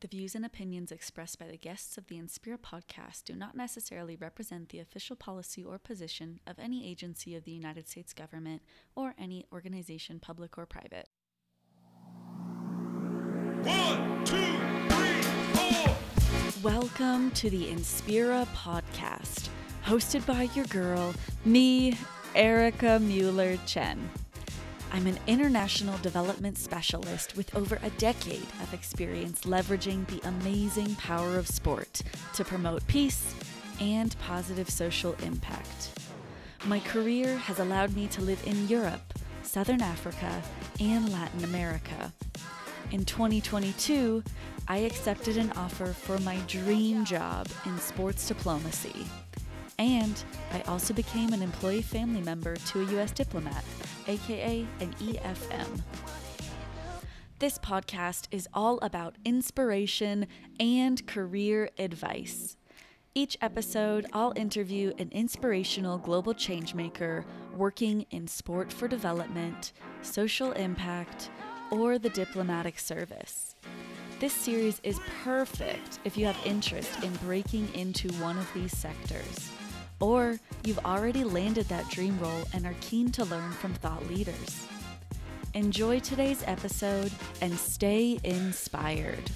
The views and opinions expressed by the guests of the Inspira podcast do not necessarily represent the official policy or position of any agency of the United States government or any organization, public or private. One, two, three, four. Welcome to the Inspira podcast, hosted by your girl, me, Erika Mueller Chen. I'm an international development specialist with over a decade of experience leveraging the amazing power of sport to promote peace and positive social impact. My career has allowed me to live in Europe, Southern Africa, and Latin America. In 2022, I accepted an offer for my dream job in sports diplomacy. And I also became an employee family member to a U.S. diplomat aka an EFM. This podcast is all about inspiration and career advice. Each episode, I'll interview an inspirational global changemaker working in sport for development, social impact, or the diplomatic service. This series is perfect if you have interest in breaking into one of these sectors. Or you've already landed that dream role and are keen to learn from thought leaders. Enjoy today's episode and stay inspired.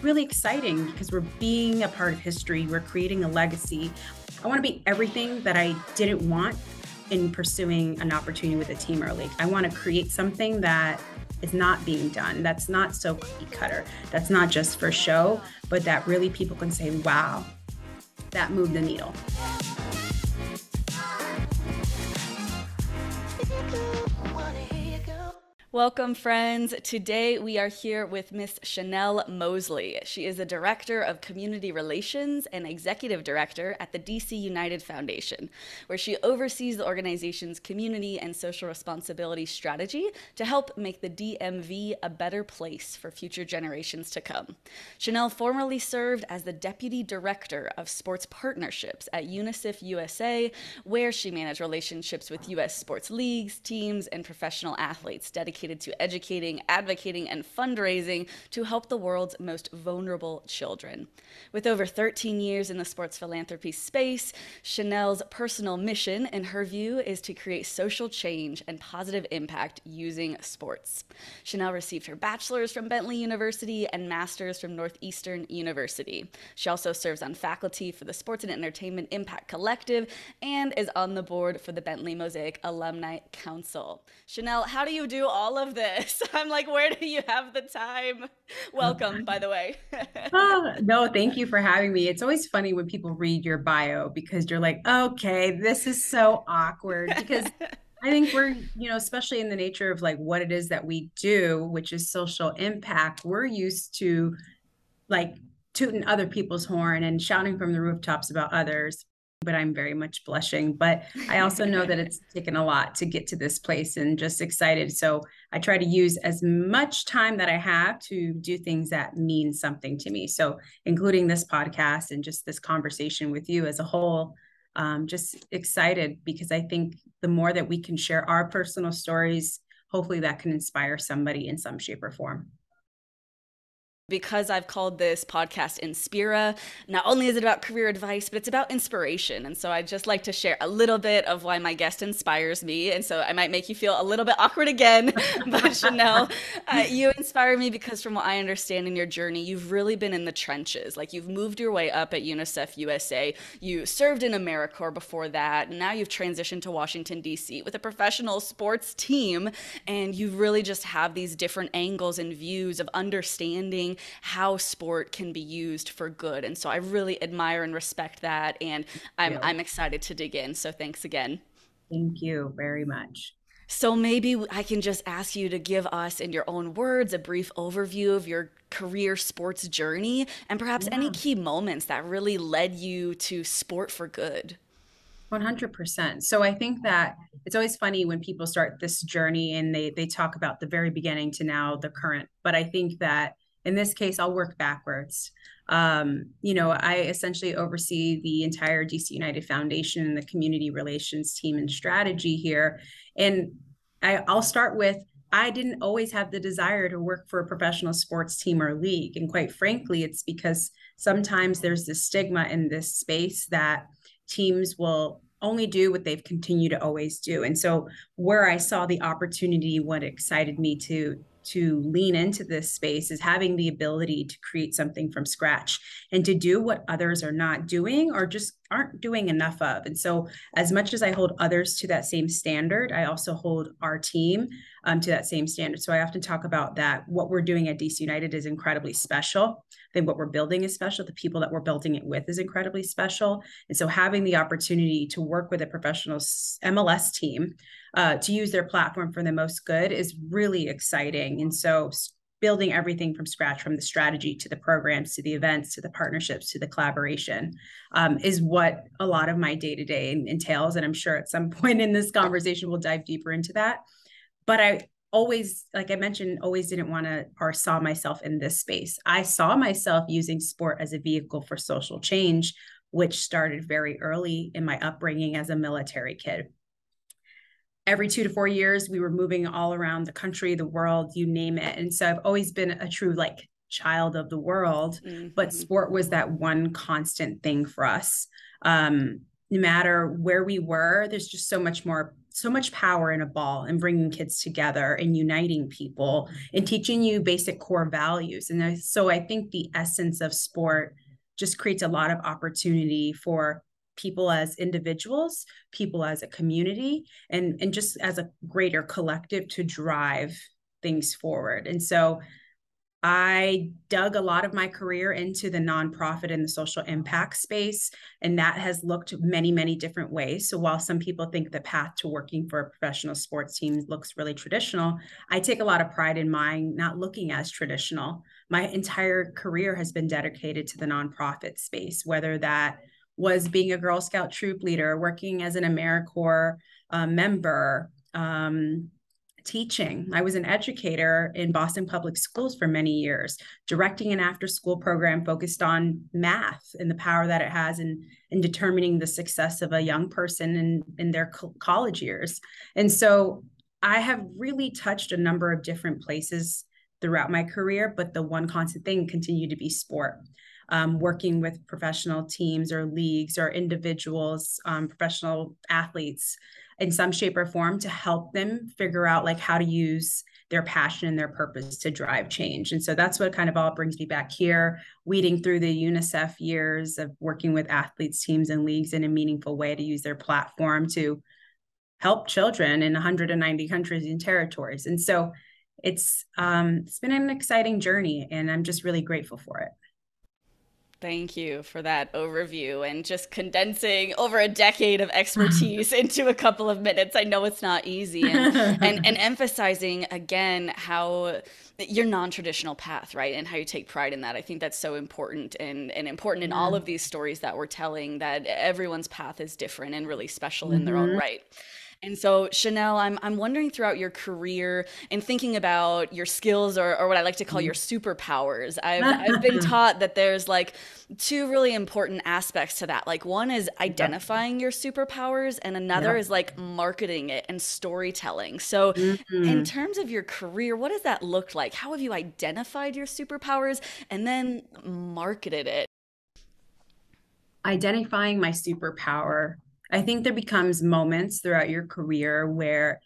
Really exciting because we're being a part of history, we're creating a legacy. I want to be everything that I didn't want in pursuing an opportunity with a team league. I want to create something that is not being done. That's not so cookie cutter. That's not just for show, but that really people can say, wow, that moved the needle. Welcome, friends. Today we are here with Miss Shanell Mosley. She is a director of community relations and executive director at the DC United Foundation, where she oversees the organization's community and social responsibility strategy to help make the DMV a better place for future generations to come. Shanell formerly served as the deputy director of sports partnerships at UNICEF USA, where she managed relationships with U.S. sports leagues, teams, and professional athletes dedicated dedicated to educating, advocating, and fundraising to help the world's most vulnerable children. With over 13 years in the sports philanthropy space, Shanell's personal mission, in her view, is to create social change and positive impact using sports. Shanell received her bachelor's from Bentley University and master's from Northeastern University. She also serves on faculty for the Sports and Entertainment Impact Collective and is on the board for the Bentley Mosaic Alumni Council. Shanell, how do you do all all of this. I'm like, where do you have the time? Welcome, by the way. oh, no, thank you for having me. It's always funny when people read your bio because you're like, okay, this is so awkward because I think we're, you know, especially in the nature of like what it is that we do, which is social impact, we're used to like tooting other people's horn and shouting from the rooftops about others but I'm very much blushing. But I also know that it's taken a lot to get to this place and just excited. So I try to use as much time that I have to do things that mean something to me. So, including this podcast and just this conversation with you as a whole, um, just excited because I think the more that we can share our personal stories, hopefully that can inspire somebody in some shape or form because I've called this podcast Inspira, not only is it about career advice, but it's about inspiration. And so I'd just like to share a little bit of why my guest inspires me. And so I might make you feel a little bit awkward again, but Shanell, uh, you inspire me because from what I understand in your journey, you've really been in the trenches. Like you've moved your way up at UNICEF USA. You served in AmeriCorps before that. And now you've transitioned to Washington, D.C. with a professional sports team. And you really just have these different angles and views of understanding how sport can be used for good. And so I really admire and respect that. And I'm, yeah. I'm excited to dig in. So thanks again. Thank you very much. So maybe I can just ask you to give us, in your own words, a brief overview of your career sports journey and perhaps yeah. any key moments that really led you to sport for good. 100%. So I think that it's always funny when people start this journey and they they talk about the very beginning to now the current, but I think that in this case, I'll work backwards. Um, you know, I essentially oversee the entire DC United Foundation and the community relations team and strategy here. And I, I'll start with I didn't always have the desire to work for a professional sports team or league. And quite frankly, it's because sometimes there's this stigma in this space that teams will only do what they've continued to always do. And so where I saw the opportunity, what excited me to to lean into this space is having the ability to create something from scratch and to do what others are not doing or just aren't doing enough of. And so, as much as I hold others to that same standard, I also hold our team um, to that same standard. So, I often talk about that what we're doing at DC United is incredibly special. Then, what we're building is special. The people that we're building it with is incredibly special. And so, having the opportunity to work with a professional MLS team uh, to use their platform for the most good is really exciting. And so building everything from scratch, from the strategy to the programs to the events to the partnerships to the collaboration, um, is what a lot of my day to day entails. And I'm sure at some point in this conversation, we'll dive deeper into that. But I always, like I mentioned, always didn't want to or saw myself in this space. I saw myself using sport as a vehicle for social change, which started very early in my upbringing as a military kid every two to four years we were moving all around the country the world you name it. And so i've always been a true like child of the world mm-hmm. but sport was that one constant thing for us. Um, no matter where we were there's just so much more so much power in a ball and bringing kids together and uniting people and teaching you basic core values. And I, so i think the essence of sport just creates a lot of opportunity for people as individuals, people as a community, and, and just as a greater collective to drive things forward. And so I dug a lot of my career into the nonprofit and the social impact space, and that has looked many, many different ways. So while some people think the path to working for a professional sports team looks really traditional, I take a lot of pride in mine not looking as traditional. My entire career has been dedicated to the nonprofit space, whether that was being a Girl Scout troop leader, working as an AmeriCorps uh, member, um, teaching. I was an educator in Boston Public Schools for many years, directing an after school program focused on math and the power that it has in, in determining the success of a young person in, in their co- college years. And so I have really touched a number of different places throughout my career, but the one constant thing continued to be sport um, working with professional teams or leagues or individuals, um, professional athletes in some shape or form to help them figure out like how to use their passion and their purpose to drive change. And so that's what kind of all brings me back here, weeding through the UNICEF years of working with athletes, teams, and leagues in a meaningful way to use their platform to help children in 190 countries and territories. And so it's um, it's been an exciting journey, and I'm just really grateful for it. Thank you for that overview and just condensing over a decade of expertise into a couple of minutes. I know it's not easy and, and, and emphasizing again how your non-traditional path, right? And how you take pride in that. I think that's so important and, and important in yeah. all of these stories that we're telling that everyone's path is different and really special mm-hmm. in their own mm-hmm. right. And so, Shanell, I'm, I'm wondering throughout your career and thinking about your skills or, or what I like to call your superpowers, I've, I've been taught that there's like two really important aspects to that. Like, one is identifying your superpowers, and another is like marketing it and storytelling. So, mm-hmm. in terms of your career, what does that look like? How have you identified your superpowers and then marketed it? Identifying my superpower I think there becomes moments throughout your career where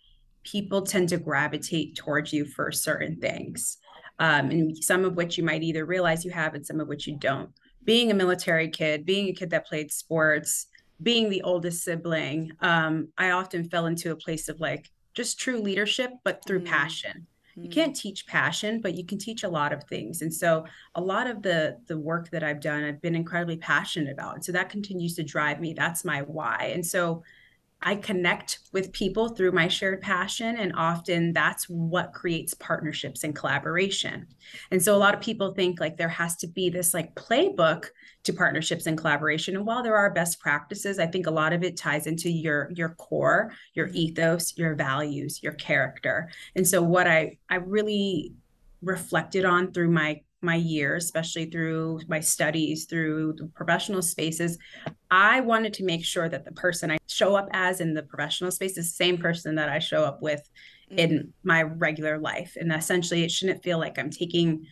people tend to gravitate towards you for certain things. Um, and some of which you might either realize you have and some of which you don't. Being a military kid, being a kid that played sports, being the oldest sibling, um, I often fell into a place of like just true leadership, but through mm. passion you can't mm. teach passion but you can teach a lot of things and so a lot of the the work that i've done i've been incredibly passionate about and so that continues to drive me that's my why and so I connect with people through my shared passion, and often that's what creates partnerships and collaboration. And so, a lot of people think like there has to be this like playbook to partnerships and collaboration. And while there are best practices, I think a lot of it ties into your your core, your ethos, your values, your character. And so, what I I really reflected on through my my years, especially through my studies, through the professional spaces, I wanted to make sure that the person I show up as in the professional space is the same person that I show up with mm-hmm. in my regular life. And essentially, it shouldn't feel like I'm taking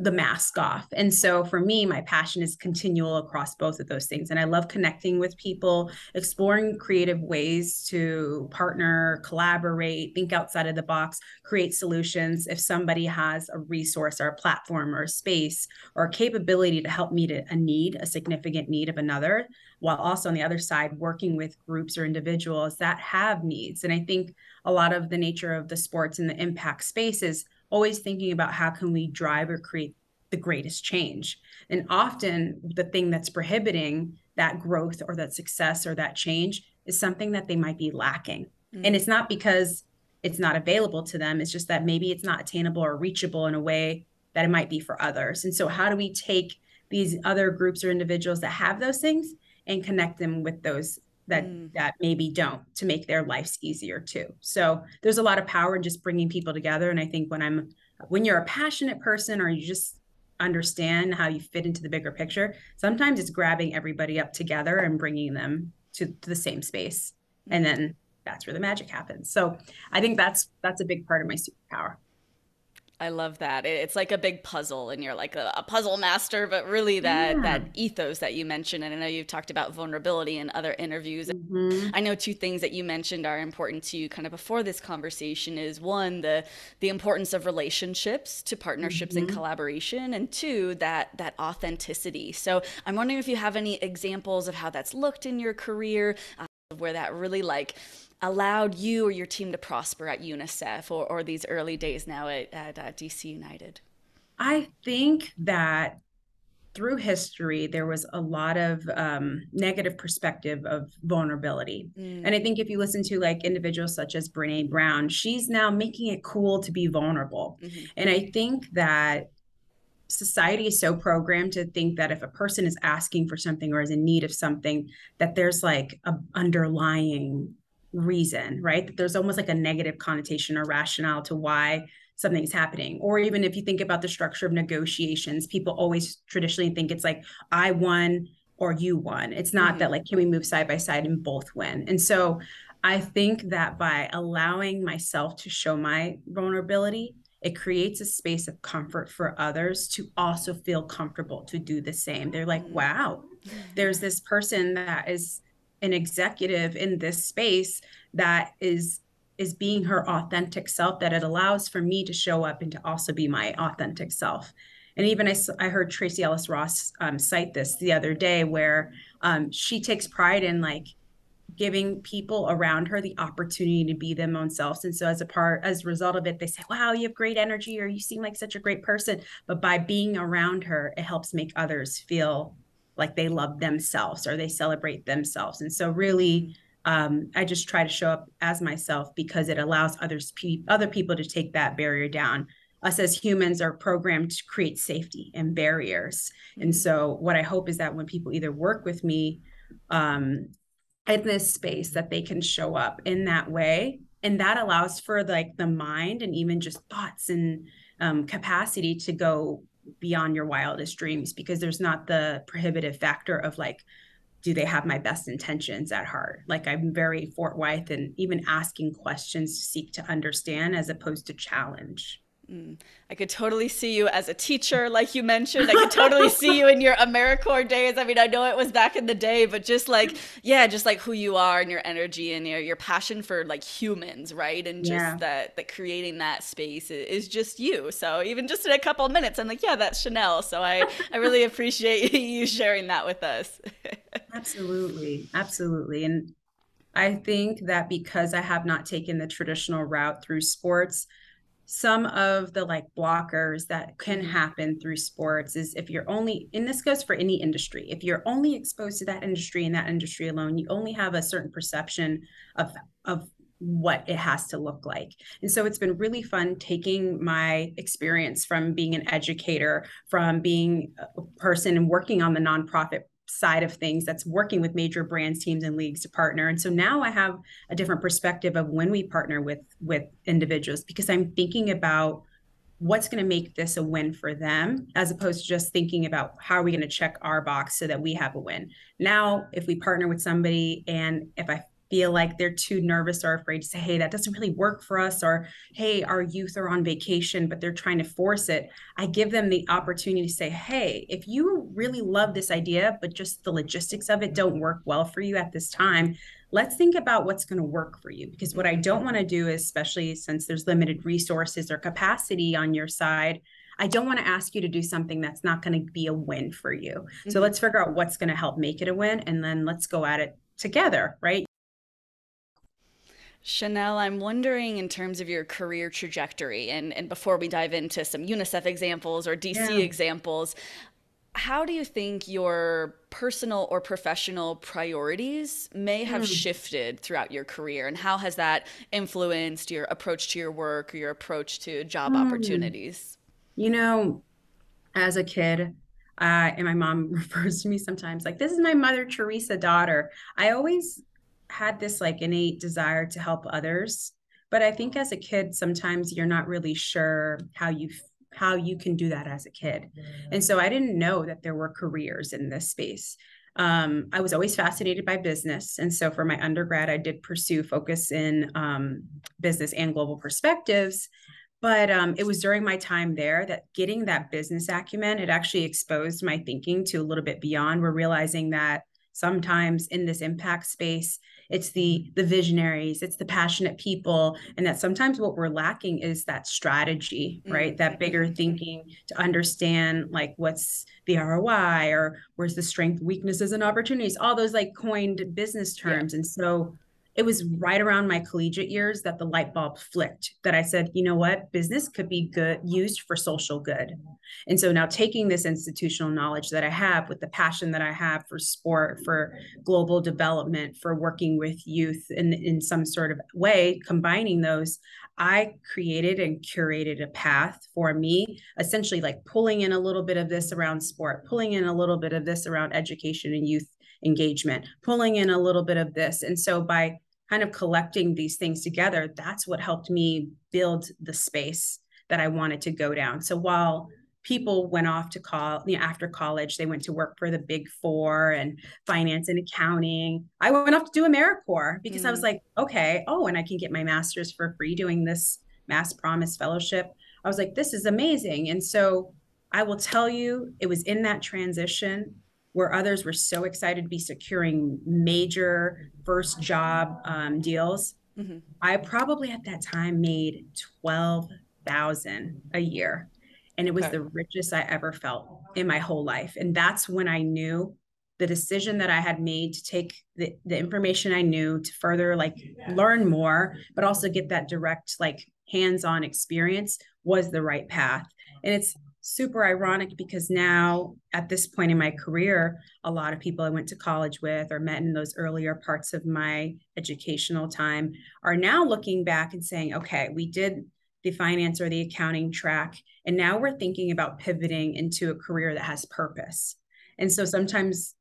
the mask off. And so for me, my passion is continual across both of those things. And I love connecting with people, exploring creative ways to partner, collaborate, think outside of the box, create solutions. If somebody has a resource or a platform or a space or a capability to help meet a need, a significant need of another, while also on the other side, working with groups or individuals that have needs. And I think a lot of the nature of the sports and the impact space is always thinking about how can we drive or create the greatest change. And often the thing that's prohibiting that growth or that success or that change is something that they might be lacking. Mm-hmm. and it's not because it's not available to them it's just that maybe it's not attainable or reachable in a way that it might be for others. And so how do we take these other groups or individuals that have those things and connect them with those that mm. that maybe don't to make their lives easier too. So there's a lot of power in just bringing people together and i think when i'm when you're a passionate person or you just understand how you fit into the bigger picture sometimes it's grabbing everybody up together and bringing them to, to the same space and then that's where the magic happens. So i think that's that's a big part of my superpower I love that. It's like a big puzzle, and you're like a, a puzzle master. But really, that yeah. that ethos that you mentioned, and I know you've talked about vulnerability in other interviews. Mm-hmm. I know two things that you mentioned are important to you, kind of before this conversation. Is one the the importance of relationships to partnerships mm-hmm. and collaboration, and two that that authenticity. So I'm wondering if you have any examples of how that's looked in your career, uh, where that really like allowed you or your team to prosper at UNICEF or, or these early days now at, at uh, DC United? I think that through history, there was a lot of um, negative perspective of vulnerability. Mm. And I think if you listen to like individuals such as Brene Brown, she's now making it cool to be vulnerable. Mm-hmm. And I think that society is so programmed to think that if a person is asking for something or is in need of something, that there's like a underlying reason, right? That there's almost like a negative connotation or rationale to why something's happening. Or even if you think about the structure of negotiations, people always traditionally think it's like, I won or you won. It's not mm-hmm. that like, can we move side by side and both win? And so I think that by allowing myself to show my vulnerability, it creates a space of comfort for others to also feel comfortable to do the same. They're like, mm-hmm. wow, there's this person that is an executive in this space that is is being her authentic self that it allows for me to show up and to also be my authentic self. And even i, I heard tracee ellis ross um, cite this the other day where um, she takes pride in like giving people around her the opportunity to be them own selves. And so as a part as a result of it they say wow you have great energy or you seem like such a great person. But by being around her it helps make others feel like they love themselves or they celebrate themselves. And so really um, I just try to show up as myself because it allows others pe- other people to take that barrier down. Us as humans are programmed to create safety and barriers. And mm-hmm. so what I hope is that when people either work with me um, in this space that they can show up in that way and that allows for like the mind and even just thoughts and um, capacity to go beyond your wildest dreams because there's not the prohibitive factor of like do they have my best intentions at heart? Like i'm very fort wythe and even asking questions to seek to understand as opposed to challenge Mm. I could totally see you as a teacher, like you mentioned. I could totally see you in your AmeriCorps days. I mean, I know it was back in the day, but just like, yeah, just like who you are and your energy and your, your passion for like humans, right? And just yeah. that, that creating that space is just you. So even just in a couple minutes, I'm like, yeah, that's Shanell. So I, I really appreciate you sharing that with us. absolutely. Absolutely. And I think that because I have not taken the traditional route through sports, some of the like blockers that can mm-hmm. happen through sports is if you're only and this goes for any industry if you're only exposed to that industry and that industry alone you only have a certain perception of of what it has to look like. And so it's been really fun taking my experience from being an educator, from being a person and working on the nonprofit side of things that's working with major brands teams and leagues to partner. And so now i have a different perspective of when we partner with with individuals because i'm thinking about what's going to make this a win for them as opposed to just thinking about how are we going to check our box so that we have a win. Now if we partner with somebody and if i feel like they're too nervous or afraid to say, hey, that doesn't really work for us, or hey, our youth are on vacation, but they're trying to force it. I give them the opportunity to say, hey, if you really love this idea, but just the logistics of it don't work well for you at this time, let's think about what's going to work for you. Because what I don't want to do, is, especially since there's limited resources or capacity on your side, I don't want to ask you to do something that's not going to be a win for you. Mm-hmm. So let's figure out what's going to help make it a win and then let's go at it together, right? Shanell, I'm wondering in terms of your career trajectory, and, and before we dive into some UNICEF examples or DC yeah. examples, how do you think your personal or professional priorities may have mm. shifted throughout your career? And how has that influenced your approach to your work or your approach to job mm. opportunities? You know, as a kid, uh, and my mom refers to me sometimes like, this is my Mother Teresa daughter. I always had this like innate desire to help others but i think as a kid sometimes you're not really sure how you how you can do that as a kid. And so i didn't know that there were careers in this space. Um, i was always fascinated by business and so for my undergrad i did pursue focus in um, business and global perspectives but um, it was during my time there that getting that business acumen it actually exposed my thinking to a little bit beyond. We're realizing that sometimes in this impact space it's the the visionaries it's the passionate people and that sometimes what we're lacking is that strategy right mm-hmm. that bigger thinking to understand like what's the roi or where's the strength weaknesses and opportunities all those like coined business terms yeah. and so it was right around my collegiate years that the light bulb flicked that I said, you know what, business could be good used for social good. And so now taking this institutional knowledge that I have with the passion that I have for sport, for global development, for working with youth in, in some sort of way, combining those, I created and curated a path for me, essentially like pulling in a little bit of this around sport, pulling in a little bit of this around education and youth engagement, pulling in a little bit of this. And so by kind of collecting these things together, that's what helped me build the space that I wanted to go down. So while people went off to call you know, after college, they went to work for the big four and finance and accounting. I went off to do AmeriCorps because mm. I was mm. like, okay, oh, and I can get my master's for free doing this Mass Promise Fellowship. I was like, this is amazing. And so I will tell you, it was in that transition where others were so excited to be securing major first job um, deals. Mm-hmm. I probably at that time made 12,000 a year. And it was okay. the richest I ever felt in my whole life. And that's when I knew the decision that I had made to take the, the information I knew to further like learn more, but also get that direct, like hands-on experience was the right path. And it's super ironic because now at this point in my career a lot of people i went to college with or met in those earlier parts of my educational time are now looking back and saying okay we did the finance or the accounting track and now we're thinking about pivoting into a career that has purpose. And so sometimes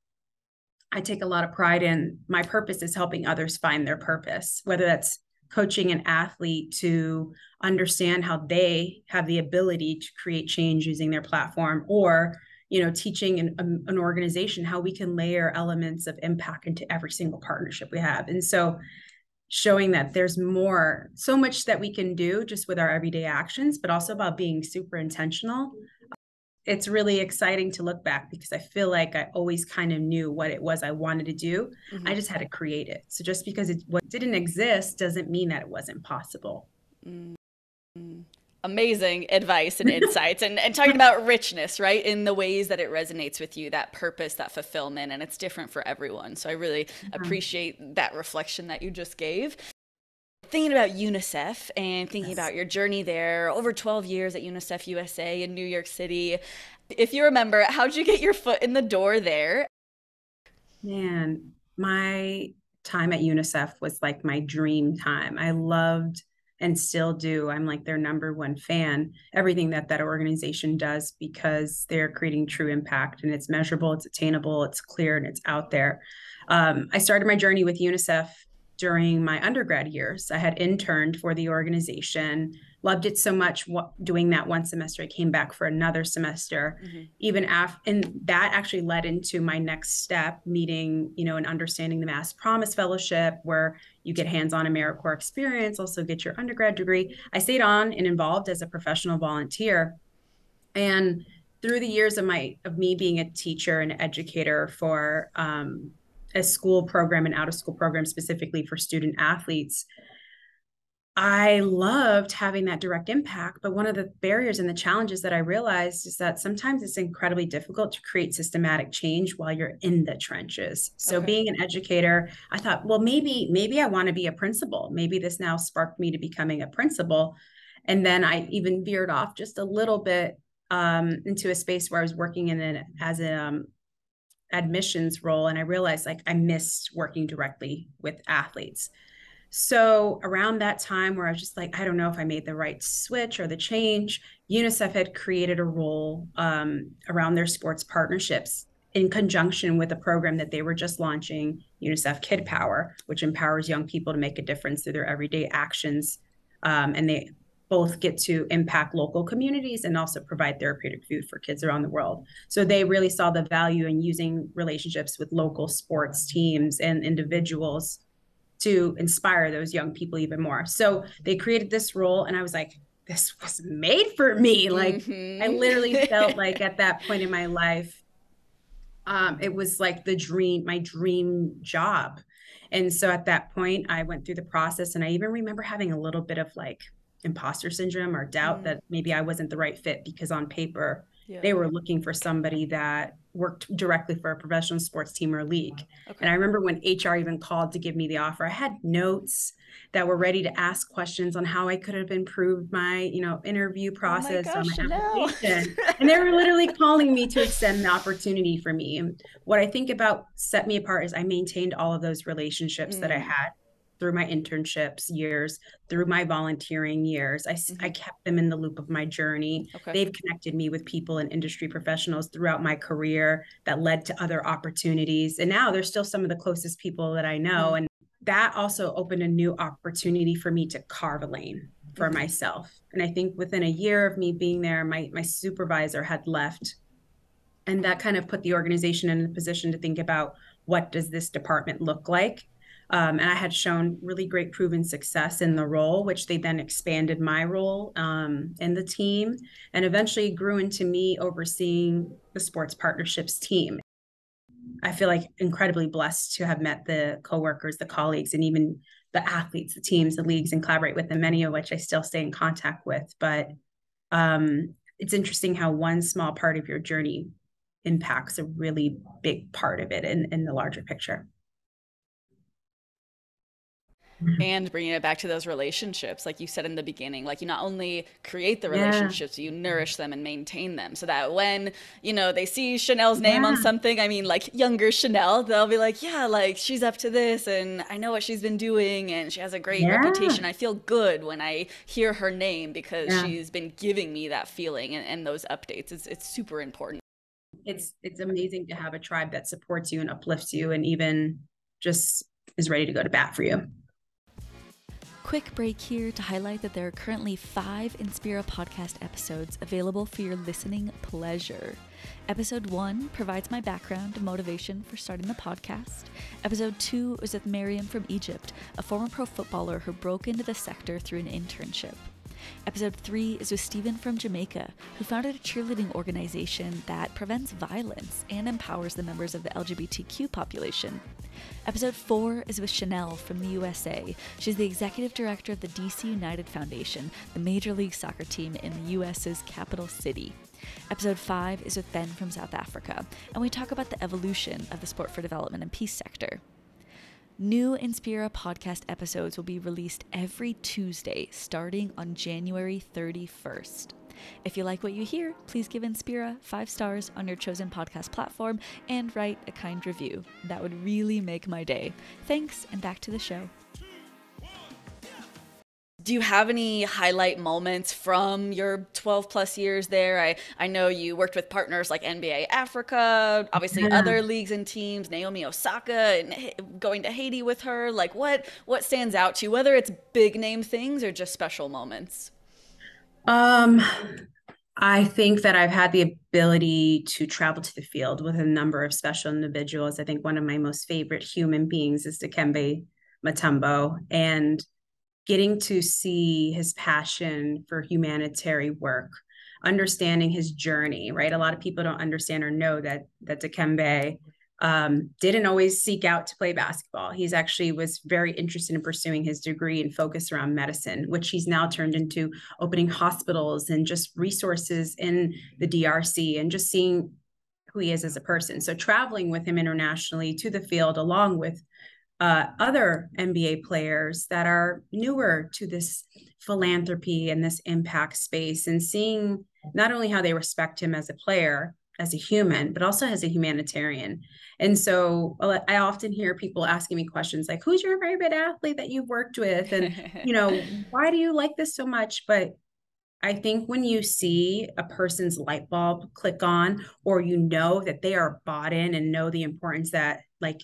i take a lot of pride in my purpose is helping others find their purpose whether that's coaching an athlete to understand how they have the ability to create change using their platform or you know teaching an, um, an organization how we can layer elements of impact into every single partnership we have. And so showing that there's more so much that we can do just with our everyday actions but also about being super intentional it's really exciting to look back because I feel like I always kind of knew what it was I wanted to do. Mm-hmm. I just had to create it. So just because it what didn't exist doesn't mean that it wasn't possible. Mm-hmm. Amazing advice and insights, and, and talking about richness, right? In the ways that it resonates with you, that purpose, that fulfillment, and it's different for everyone. So I really mm-hmm. appreciate that reflection that you just gave thinking about UNICEF and thinking yes. about your journey there, over 12 years at UNICEF USA in New York City. If you remember, how'd you get your foot in the door there? Man, my time at UNICEF was like my dream time. I loved and still do. I'm like their number one fan. Everything that that organization does because they're creating true impact and it's measurable, it's attainable, it's clear, and it's out there. Um, I started my journey with UNICEF during my undergrad years. I had interned for the organization, loved it so much doing that one semester. I came back for another semester, mm-hmm. even after, and that actually led into my next step, meeting, you know, and understanding the Mass Promise Fellowship, where you get hands-on AmeriCorps experience, also get your undergrad degree. I stayed on and involved as a professional volunteer, and through the years of my of me being a teacher and educator for um, a school program and out of school program specifically for student athletes I loved having that direct impact. But one of the barriers and the challenges that I realized is that sometimes it's incredibly difficult to create systematic change while you're in the trenches. So okay. being an educator, I thought, well, maybe, maybe I want to be a principal. Maybe this now sparked me to becoming a principal. And then I even veered off just a little bit um, into a space where I was working in it as a um, admissions role. And I realized like I missed working directly with athletes. So around that time where I was just like, I don't know if I made the right switch or the change, UNICEF had created a role um, around their sports partnerships in conjunction with a program that they were just launching, UNICEF Kid Power, which empowers young people to make a difference through their everyday actions. Um, and they both get to impact local communities and also provide therapeutic food for kids around the world. So they really saw the value in using relationships with local sports teams and individuals to inspire those young people even more. So they created this role, and I was like, this was made for me. Like, mm-hmm. I literally felt like at that point in my life, um, it was like the dream, my dream job. And so at that point, I went through the process, and I even remember having a little bit of like imposter syndrome or doubt mm. that maybe I wasn't the right fit because on paper, yeah. they were looking for somebody that worked directly for a professional sports team or league. Okay. And I remember when HR even called to give me the offer, I had notes that were ready to ask questions on how I could have improved my, you know, interview process oh gosh, my application. No. and they were literally calling me to extend the opportunity for me. And what I think about set me apart is I maintained all of those relationships mm. that I mm. had through my internships years, through my volunteering years. I, mm-hmm. I kept them in the loop of my journey. Okay. They've connected me with people and industry professionals throughout my career that led to other opportunities. And now they're still some of the closest people that I know. Mm-hmm. And that also opened a new opportunity for me to carve a lane for mm-hmm. myself. And I think within a year of me being there, my my supervisor had left. And that kind of put the organization in a position to think about what does this department look like um, and I had shown really great proven success in the role, which they then expanded my role um, in the team and eventually grew into me overseeing the sports partnerships team. I feel like incredibly blessed to have met the coworkers, the colleagues, and even the athletes, the teams, the leagues, and collaborate with them, many of which I still stay in contact with. But um, it's interesting how one small part of your journey impacts a really big part of it in, in the larger picture. Mm-hmm. and bringing it back to those relationships like you said in the beginning like you not only create the relationships yeah. you nourish them and maintain them so that when you know they see shanell's name yeah. on something i mean like younger shanell they'll be like yeah like she's up to this and i know what she's been doing and she has a great yeah. reputation i feel good when i hear her name because she's been giving me that feeling and, and those updates it's, it's super important it's it's amazing to have a tribe that supports you and uplifts you and even just is ready to go to bat for you Quick break here to highlight that there are currently five Inspira podcast episodes available for your listening pleasure. Episode one provides my background and motivation for starting the podcast. Episode two is with Miriam from Egypt, a former pro footballer who broke into the sector through an internship. Episode 3 is with Stephen from Jamaica, who founded a cheerleading organization that prevents violence and empowers the members of the LGBTQ population. Episode 4 is with Shanell from the USA. She's the executive director of the DC United Foundation, the Major League Soccer team in the US's capital city. Episode 5 is with Ben from South Africa, and we talk about the evolution of the sport for development and peace sector. New Inspira podcast episodes will be released every Tuesday starting on January 31st. If you like what you hear, please give Inspira five stars on your chosen podcast platform and write a kind review. That would really make my day. Thanks, and back to the show. Do you have any highlight moments from your 12 plus years there? I, I know you worked with partners like NBA Africa, obviously yeah. other leagues and teams, Naomi Osaka, and going to Haiti with her. Like, what what stands out to you, whether it's big name things or just special moments? Um, I think that I've had the ability to travel to the field with a number of special individuals. I think one of my most favorite human beings is Dikembe Mutombo, and getting to see his passion for humanitarian work, understanding his journey, right? A lot of people don't understand or know that that Dikembe um, didn't always seek out to play basketball. He's actually was very interested in pursuing his degree and focus around medicine, which he's now turned into opening hospitals and just resources in the DRC and just seeing who he is as a person. So traveling with him internationally to the field, along with uh, other NBA players that are newer to this philanthropy and this impact space, and seeing not only how they respect him as a player, as a human, but also as a humanitarian. And so I often hear people asking me questions like, who's your favorite athlete that you've worked with? And, you know, why do you like this so much? But I think when you see a person's light bulb click on, or you know that they are bought in and know the importance that, like,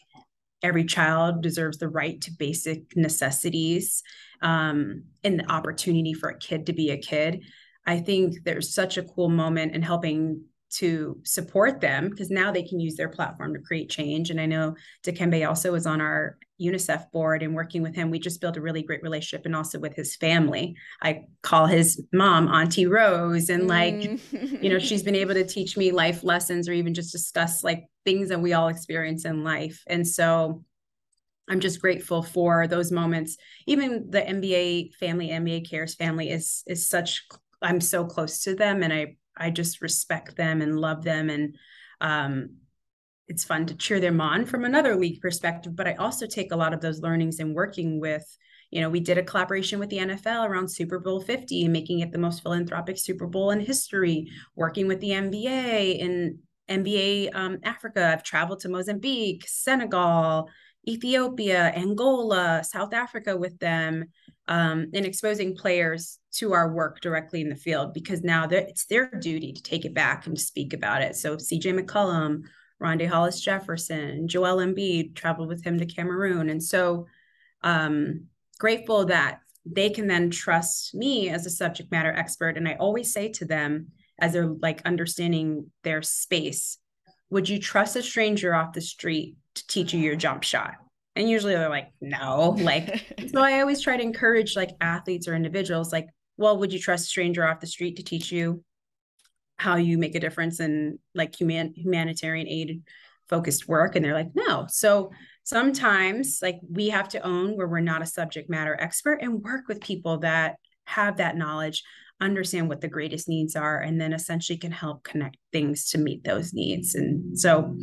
every child deserves the right to basic necessities um, and the opportunity for a kid to be a kid. I think there's such a cool moment in helping to support them because now they can use their platform to create change. And I know Dikembe also is on our UNICEF board and working with him, we just built a really great relationship and also with his family. I call his mom Auntie Rose, and like, mm. you know, she's been able to teach me life lessons or even just discuss like things that we all experience in life. And so I'm just grateful for those moments. Even the NBA family, NBA Cares family is is such I'm so close to them and I I just respect them and love them and um it's fun to cheer them on from another league perspective but I also take a lot of those learnings and working with you know, we did a collaboration with the NFL around Super Bowl 50 and making it the most philanthropic Super Bowl in history, working with the NBA in NBA um, Africa. I've traveled to Mozambique, Senegal, Ethiopia, Angola, South Africa with them, um, and exposing players to our work directly in the field because now it's their duty to take it back and speak about it. So CJ McCollum, Rondae Hollis Jefferson, Joel Embiid traveled with him to Cameroon. And so um, grateful that they can then trust me as a subject matter expert. And I always say to them, as they're like understanding their space, would you trust a stranger off the street to teach you your jump shot? And usually they're like, no. Like, so I always try to encourage like athletes or individuals, like, well, would you trust a stranger off the street to teach you how you make a difference in like human humanitarian aid focused work? And they're like, no. So sometimes like we have to own where we're not a subject matter expert and work with people that have that knowledge understand what the greatest needs are and then essentially can help connect things to meet those needs and so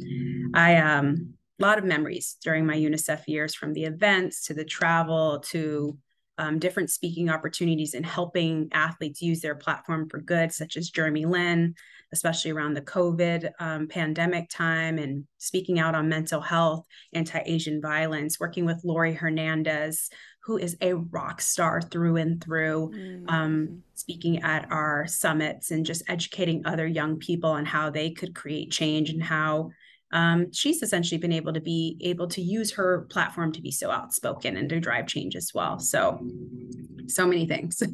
i um a lot of memories during my unicef years from the events to the travel to um, different speaking opportunities and helping athletes use their platform for good, such as Jeremy Lin, especially around the COVID um, pandemic time, and speaking out on mental health, anti Asian violence, working with Laurie Hernandez, who is a rock star through and through, mm-hmm. um, speaking at our summits and just educating other young people on how they could create change and how um, she's essentially been able to be able to use her platform to be so outspoken and to drive change as well. So, so many things.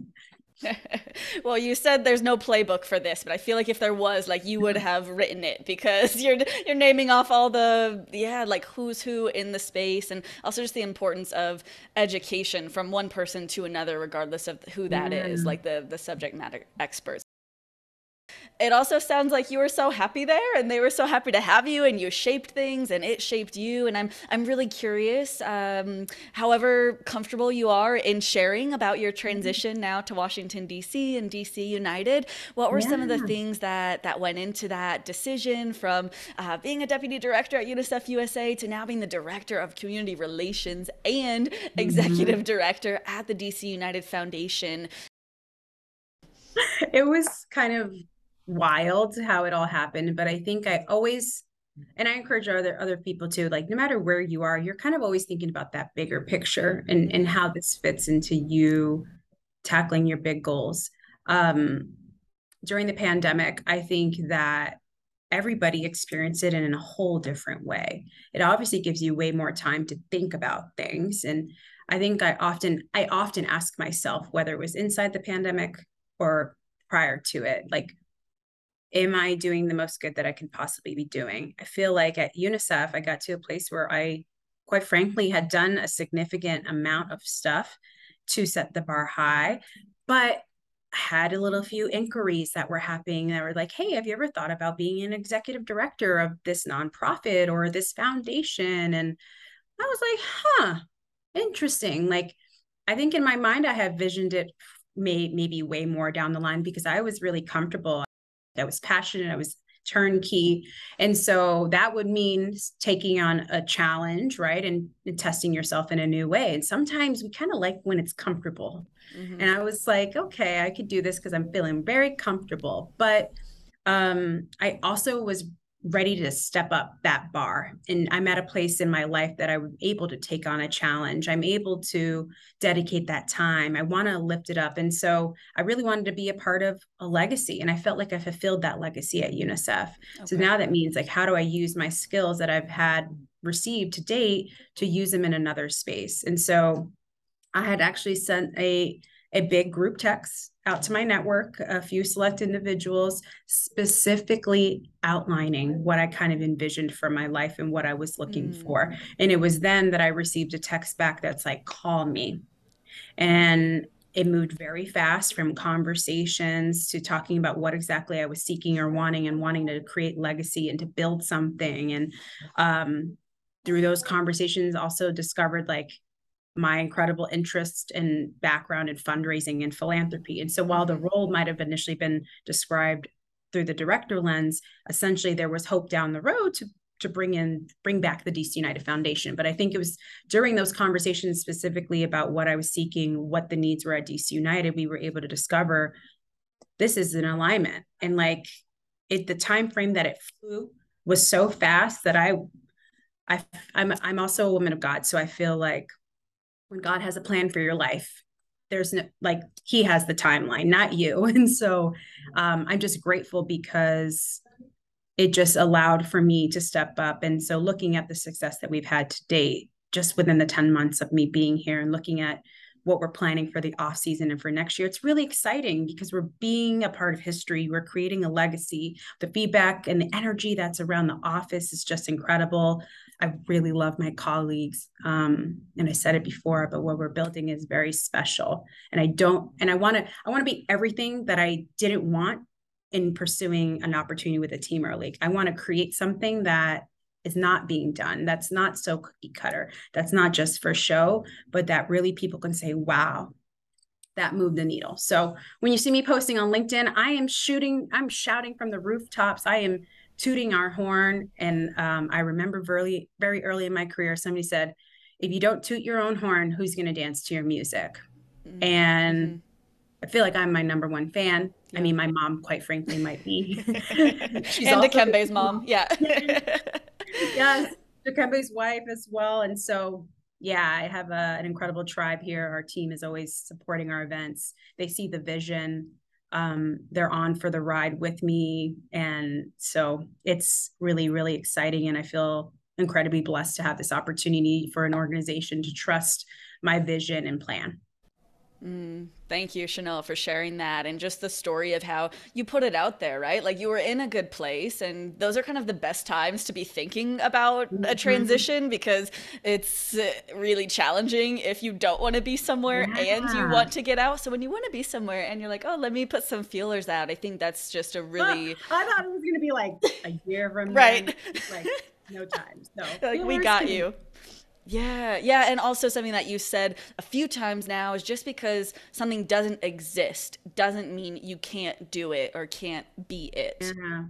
well, you said there's no playbook for this, but I feel like if there was, like you would have written it because you're you're naming off all the yeah, like who's who in the space and also just the importance of education from one person to another regardless of who that yeah. is, like the the subject matter experts it also sounds like you were so happy there and they were so happy to have you and you shaped things and it shaped you and i'm i'm really curious um, however comfortable you are in sharing about your transition now to washington d.c and dc united what were yeah. some of the things that that went into that decision from uh, being a deputy director at unicef usa to now being the director of community relations and mm-hmm. executive mm-hmm. director at the dc united foundation it was kind of wild how it all happened but i think i always and i encourage other other people too like no matter where you are you're kind of always thinking about that bigger picture and and how this fits into you tackling your big goals. Um, during the pandemic, I think that everybody experienced it in a whole different way. It obviously gives you way more time to think about things. And I think I often, I often ask myself whether it was inside the pandemic or prior to it, like, am I doing the most good that I can possibly be doing? I feel like at UNICEF, I got to a place where I, quite frankly, had done a significant amount of stuff to set the bar high, but had a little few inquiries that were happening that were like, hey, have you ever thought about being an executive director of this nonprofit or this foundation? And I was like, huh, interesting. Like, I think in my mind, I have visioned it may, maybe way more down the line because I was really comfortable. I was passionate. I was turnkey. And so that would mean taking on a challenge, right? And, and testing yourself in a new way. And sometimes we kind of like when it's comfortable. Mm-hmm. And I was like, okay, I could do this because I'm feeling very comfortable. But um, I also was ready to step up that bar. And I'm at a place in my life that I'm able to take on a challenge. I'm able to dedicate that time. I want to lift it up. And so I really wanted to be a part of a legacy. And I felt like I fulfilled that legacy at UNICEF. Okay. So now that means like, how do I use my skills that I've had received to date to use them in another space? And so I had actually sent a a big group text out to my network, a few select individuals, specifically outlining what I kind of envisioned for my life and what I was looking mm. for. And it was then that I received a text back that's like, call me. And it moved very fast from conversations to talking about what exactly I was seeking or wanting and wanting to create legacy and to build something. And um, through those conversations, also discovered like my incredible interest and background in fundraising and philanthropy. And so while the mm-hmm. role might have initially been described through the director lens, essentially there was hope down the road to to bring in bring back the DC United Foundation. But I think it was during those conversations specifically about what I was seeking, what the needs were at DC United, we were able to discover this is an alignment. And like it the time frame that it flew was so fast that I I I'm I'm also a woman of God. So I feel like when God has a plan for your life, there's no like he has the timeline, not you. And so um, I'm just grateful because it just allowed for me to step up. And so looking at the success that we've had to date, just within the 10 months of me being here and looking at what we're planning for the off season and for next year. It's really exciting because we're being a part of history. We're creating a legacy. The feedback and the energy that's around the office is just incredible. I really love my colleagues. Um, and I said it before, but what we're building is very special. And I don't, and I want to, I want to be everything that I didn't want in pursuing an opportunity with a team or league. I want to create something that is not being done. That's not so cookie cutter. That's not just for show, but that really people can say, wow, that moved the needle. So when you see me posting on LinkedIn, I am shooting, I'm shouting from the rooftops. I am tooting our horn. And um, I remember very, very early in my career, somebody said, if you don't toot your own horn, who's going to dance to your music? Mm-hmm. And mm-hmm. I feel like I'm my number one fan. Yeah. I mean, my mom, quite frankly, might be. She's and Dikembe's mom. Yeah. Yes. Dikembe's wife as well. And so, yeah, I have a, an incredible tribe here. Our team is always supporting our events. They see the vision um, they're on for the ride with me. And so it's really, really exciting. And I feel incredibly blessed to have this opportunity for an organization to trust my vision and plan. Mm, thank you, Shanell, for sharing that and just the story of how you put it out there, right? Like you were in a good place, and those are kind of the best times to be thinking about mm-hmm. a transition because it's uh, really challenging if you don't want to be somewhere yeah. and you want to get out. So when you want to be somewhere and you're like, oh, let me put some feelers out, I think that's just a really. I thought it was going to be like a year from right. like no time. So like, we got you. Yeah, yeah, and also something that you said a few times now is just because something doesn't exist doesn't mean you can't do it or can't be it. Mm-hmm.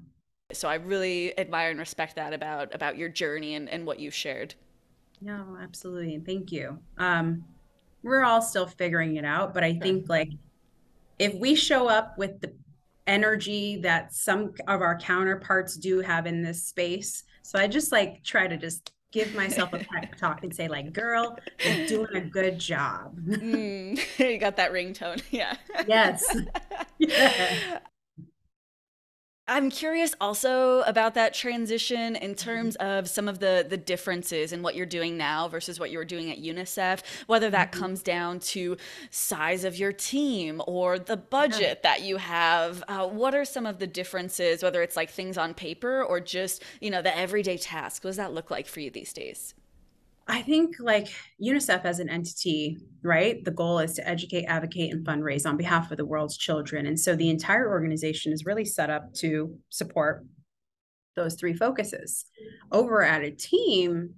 So I really admire and respect that about about your journey and, and what you shared. No, absolutely. Thank you. Um we're all still figuring it out, but I think like if we show up with the energy that some of our counterparts do have in this space. So I just like try to just give myself a pep talk and say like girl you're doing a good job. Mm, you got that ringtone yeah. Yes. Yeah. I'm curious also about that transition in terms of some of the the differences in what you're doing now versus what you were doing at UNICEF, whether that mm-hmm. comes down to size of your team or the budget that you have. Uh, what are some of the differences, whether it's like things on paper or just, you know, the everyday task? What does that look like for you these days? I think like UNICEF as an entity, right? The goal is to educate, advocate, and fundraise on behalf of the world's children. And so the entire organization is really set up to support those three focuses. Over at a team,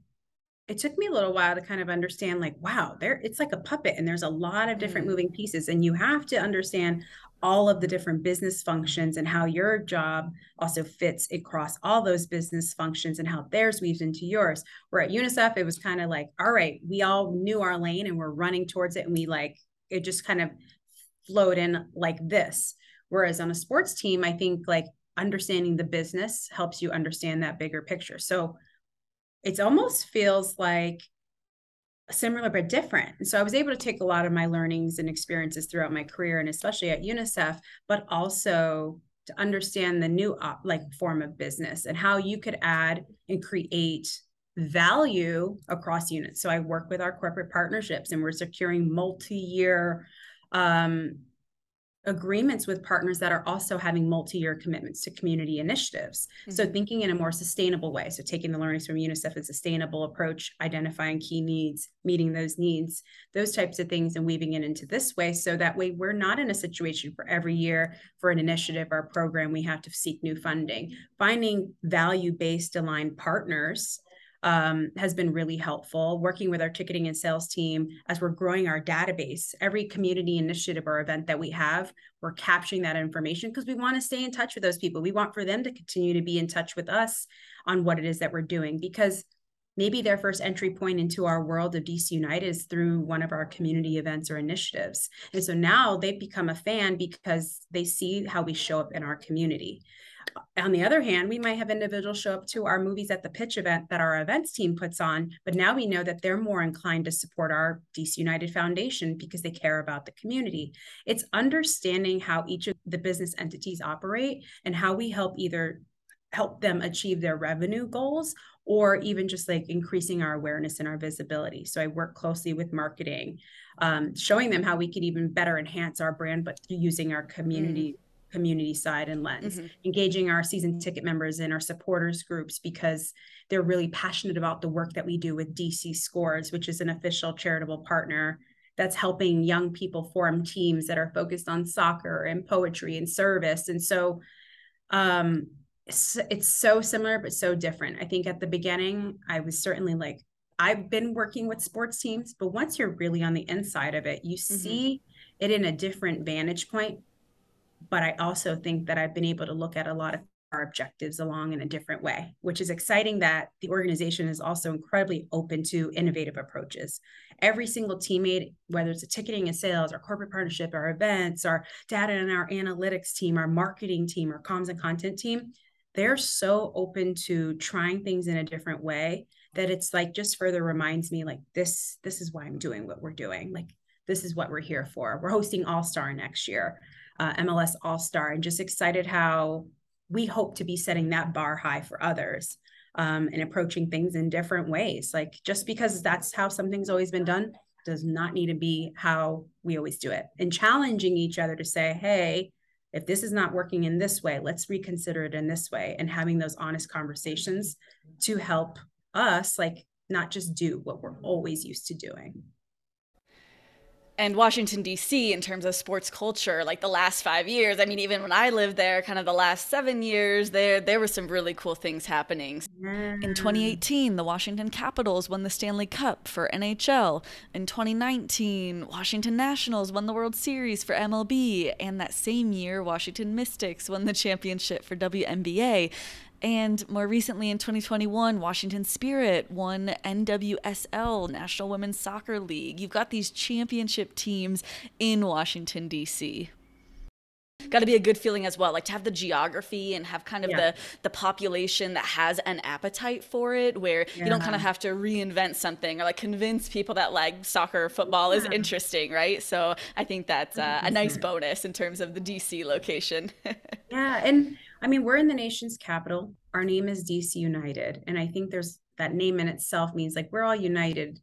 it took me a little while to kind of understand like wow there it's like a puppet and there's a lot of different mm. moving pieces and you have to understand all of the different business functions and how your job also fits across all those business functions and how theirs weaves into yours. Where at UNICEF, it was kind of like, all right, we all knew our lane and we're running towards it. And we like, it just kind of flowed in like this. Whereas on a sports team, I think like understanding the business helps you understand that bigger picture. So it almost feels like similar but different. And so I was able to take a lot of my learnings and experiences throughout my career and especially at UNICEF, but also to understand the new op, like form of business and how you could add and create value across units. So I work with our corporate partnerships and we're securing multi-year um, agreements with partners that are also having multi-year commitments to community initiatives. Mm-hmm. So thinking in a more sustainable way. So taking the learnings from UNICEF and sustainable approach, identifying key needs, meeting those needs, those types of things, and weaving it into this way. So that way we're not in a situation for every year for an initiative or program, we have to seek new funding. Finding value-based aligned partners um, has been really helpful. Working with our ticketing and sales team as we're growing our database, every community initiative or event that we have, we're capturing that information because we want to stay in touch with those people. We want for them to continue to be in touch with us on what it is that we're doing because maybe their first entry point into our world of DC United is through one of our community events or initiatives. And so now they've become a fan because they see how we show up in our community on the other hand, we might have individuals show up to our movies at the pitch event that our events team puts on, but now we know that they're more inclined to support our DC United Foundation because they care about the community. It's understanding how each of the business entities operate and how we help either help them achieve their revenue goals or even just like increasing our awareness and our visibility. So I work closely with marketing, um, showing them how we could even better enhance our brand, but using our community mm community side and lens, mm-hmm. engaging our season ticket members and our supporters groups because they're really passionate about the work that we do with DC Scores, which is an official charitable partner that's helping young people form teams that are focused on soccer and poetry and service. And so um, it's, it's so similar, but so different. I think at the beginning, I was certainly like, I've been working with sports teams, but once you're really on the inside of it, you mm-hmm. see it in a different vantage point but I also think that I've been able to look at a lot of our objectives along in a different way, which is exciting that the organization is also incredibly open to innovative approaches. Every single teammate, whether it's a ticketing and sales, our corporate partnership, our events, our data and our analytics team, our marketing team, our comms and content team, they're so open to trying things in a different way that it's like just further reminds me like this this is why I'm doing what we're doing. Like this is what we're here for. We're hosting All Star next year uh, MLS All Star, and just excited how we hope to be setting that bar high for others um, and approaching things in different ways. Like just because that's how something's always been done does not need to be how we always do it. And challenging each other to say, hey, if this is not working in this way, let's reconsider it in this way, and having those honest conversations to help us, like, not just do what we're always used to doing and Washington D.C. in terms of sports culture, like the last five years. I mean, even when I lived there, kind of the last seven years, there there were some really cool things happening. In 2018, the Washington Capitals won the Stanley Cup for NHL. In 2019, Washington Nationals won the World Series for MLB, and that same year, Washington Mystics won the championship for WNBA. And more recently in 2021, Washington Spirit won NWSL, National Women's Soccer League. You've got these championship teams in Washington, D.C. got to be a good feeling as well like to have the geography and have kind of yeah. the the population that has an appetite for it where yeah. you don't kind of have to reinvent something or like convince people that like soccer football yeah. is interesting right so i think that's uh, a nice bonus in terms of the dc location yeah and i mean we're in the nation's capital. Our name is dc united. And i think there's that name in itself means like we're all united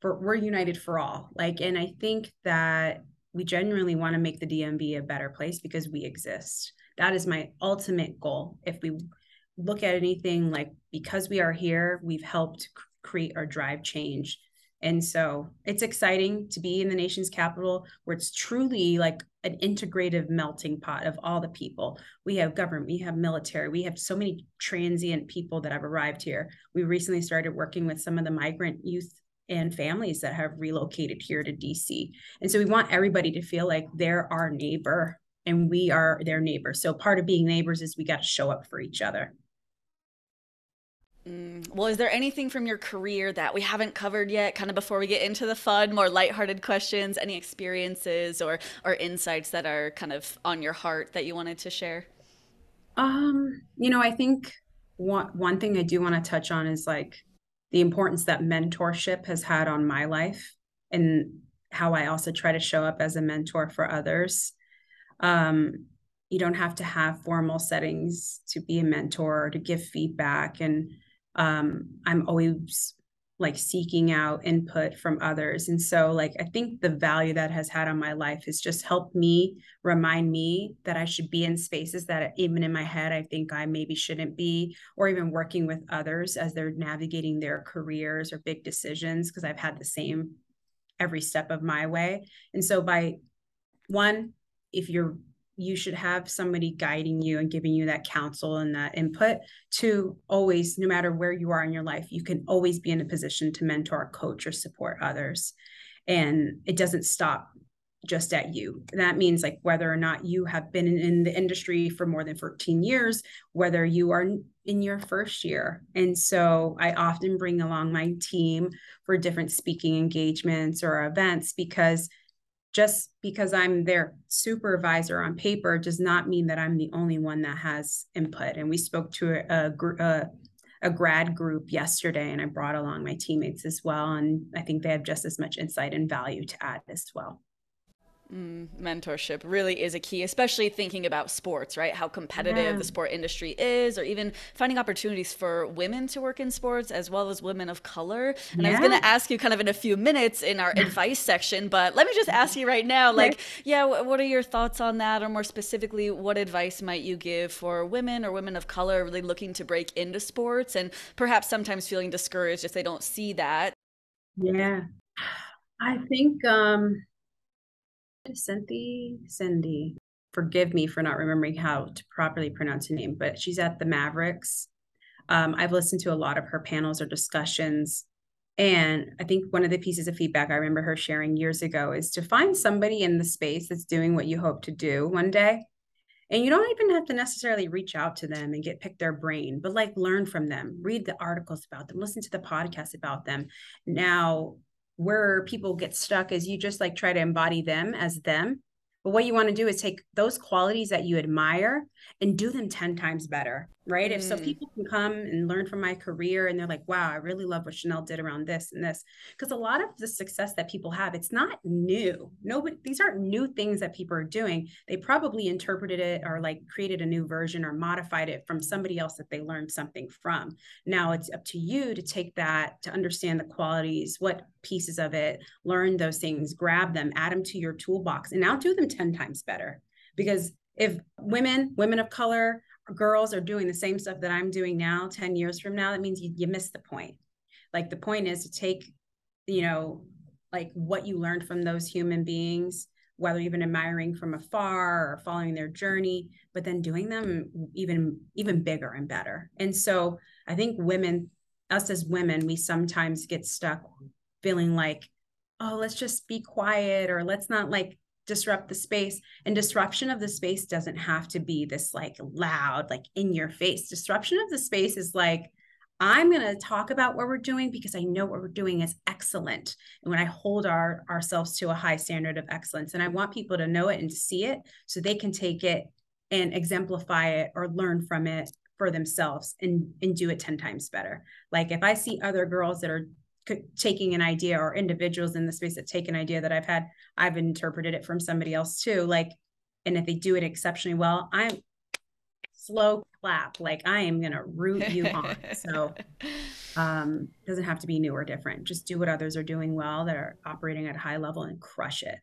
for we're united for all. Like and i think that we genuinely want to make the dmv a better place because we exist. That is my ultimate goal. If we look at anything like because we are here we've helped create or drive change and so it's exciting to be in the nation's capital where it's truly like an integrative melting pot of all the people. We have government, we have military, we have so many transient people that have arrived here. We recently started working with some of the migrant youth and families that have relocated here to DC. And so we want everybody to feel like they're our neighbor and we are their neighbor. So part of being neighbors is we got to show up for each other. Mm, well, is there anything from your career that we haven't covered yet, kind of before we get into the fun, more lighthearted questions? Any experiences or or insights that are kind of on your heart that you wanted to share? Um, you know, I think one one thing I do want to touch on is like the importance that mentorship has had on my life and how I also try to show up as a mentor for others. Um, you don't have to have formal settings to be a mentor or to give feedback and um, I'm always like seeking out input from others. And so, like, I think the value that has had on my life has just helped me remind me that I should be in spaces that even in my head, I think I maybe shouldn't be, or even working with others as they're navigating their careers or big decisions, because I've had the same every step of my way. And so, by one, if you're you should have somebody guiding you and giving you that counsel and that input to always no matter where you are in your life you can always be in a position to mentor coach or support others. And it doesn't stop just at you. That means like whether or not you have been in, the industry for more than 14 years whether you are in your first year. And so i often bring along my team for different speaking engagements or events because just because I'm their supervisor on paper does not mean that I'm the only one that has input. And we spoke to a, a, a grad group yesterday, and I brought along my teammates as well. And I think they have just as much insight and value to add as well. Mm, mentorship really is a key, especially thinking about sports, right? How competitive yeah. the sport industry is, or even finding opportunities for women to work in sports as well as women of color. And yeah. I was going to ask you kind of in a few minutes in our advice section, but let me just ask you right now like, yeah, what are your thoughts on that? Or more specifically, what advice might you give for women or women of color really looking to break into sports and perhaps sometimes feeling discouraged if they don't see that? Yeah. I think, um, Cindy, Cindy, forgive me for not remembering how to properly pronounce her name, but she's at the Mavericks. Um, I've listened to a lot of her panels or discussions. And I think one of the pieces of feedback I remember her sharing years ago is to find somebody in the space that's doing what you hope to do one day. And you don't even have to necessarily reach out to them and get pick their brain, but like learn from them, read the articles about them, listen to the podcast about them. Now, where people get stuck is you just like try to embody them as them. But what you want to do is take those qualities that you admire and do them 10 times better right? Mm. If so, mm. people can come and learn from my career and they're like, wow, I really love what Shanell did around this and this. Because a lot of the success that people have, it's not new. Nobody, these aren't new things that people are doing. They probably interpreted it or like created a new version or modified it from somebody else that they learned something from. Now it's up to you to take that, to understand the qualities, what pieces of it, learn those things, grab them, add them to your toolbox, and now do them 10 times better. Because if women, women of color, girls are doing the same stuff that I'm doing now 10 years from now, that means you, you missed the point. Like the point is to take, you know, like what you learned from those human beings, whether even admiring from afar or following their journey, but then doing them even even bigger and better. And so I think women, us as women, we sometimes get stuck feeling like, oh, let's just be quiet or let's not like disrupt the space and disruption of the space doesn't have to be this like loud like in your face disruption of the space is like I'm going to talk about what we're doing because I know what we're doing is excellent. And when I hold our ourselves to a high standard of excellence, and I want people to know it and see it so they can take it and exemplify it or learn from it for themselves and, and do it 10 times better. Like if I see other girls that are taking an idea or individuals in the space that take an idea that I've had, I've interpreted it from somebody else too. Like, and if they do it exceptionally well, I'm slow clap. Like I am going to root you on. So um, doesn't have to be new or different. Just do what others are doing well that are operating at a high level and crush it.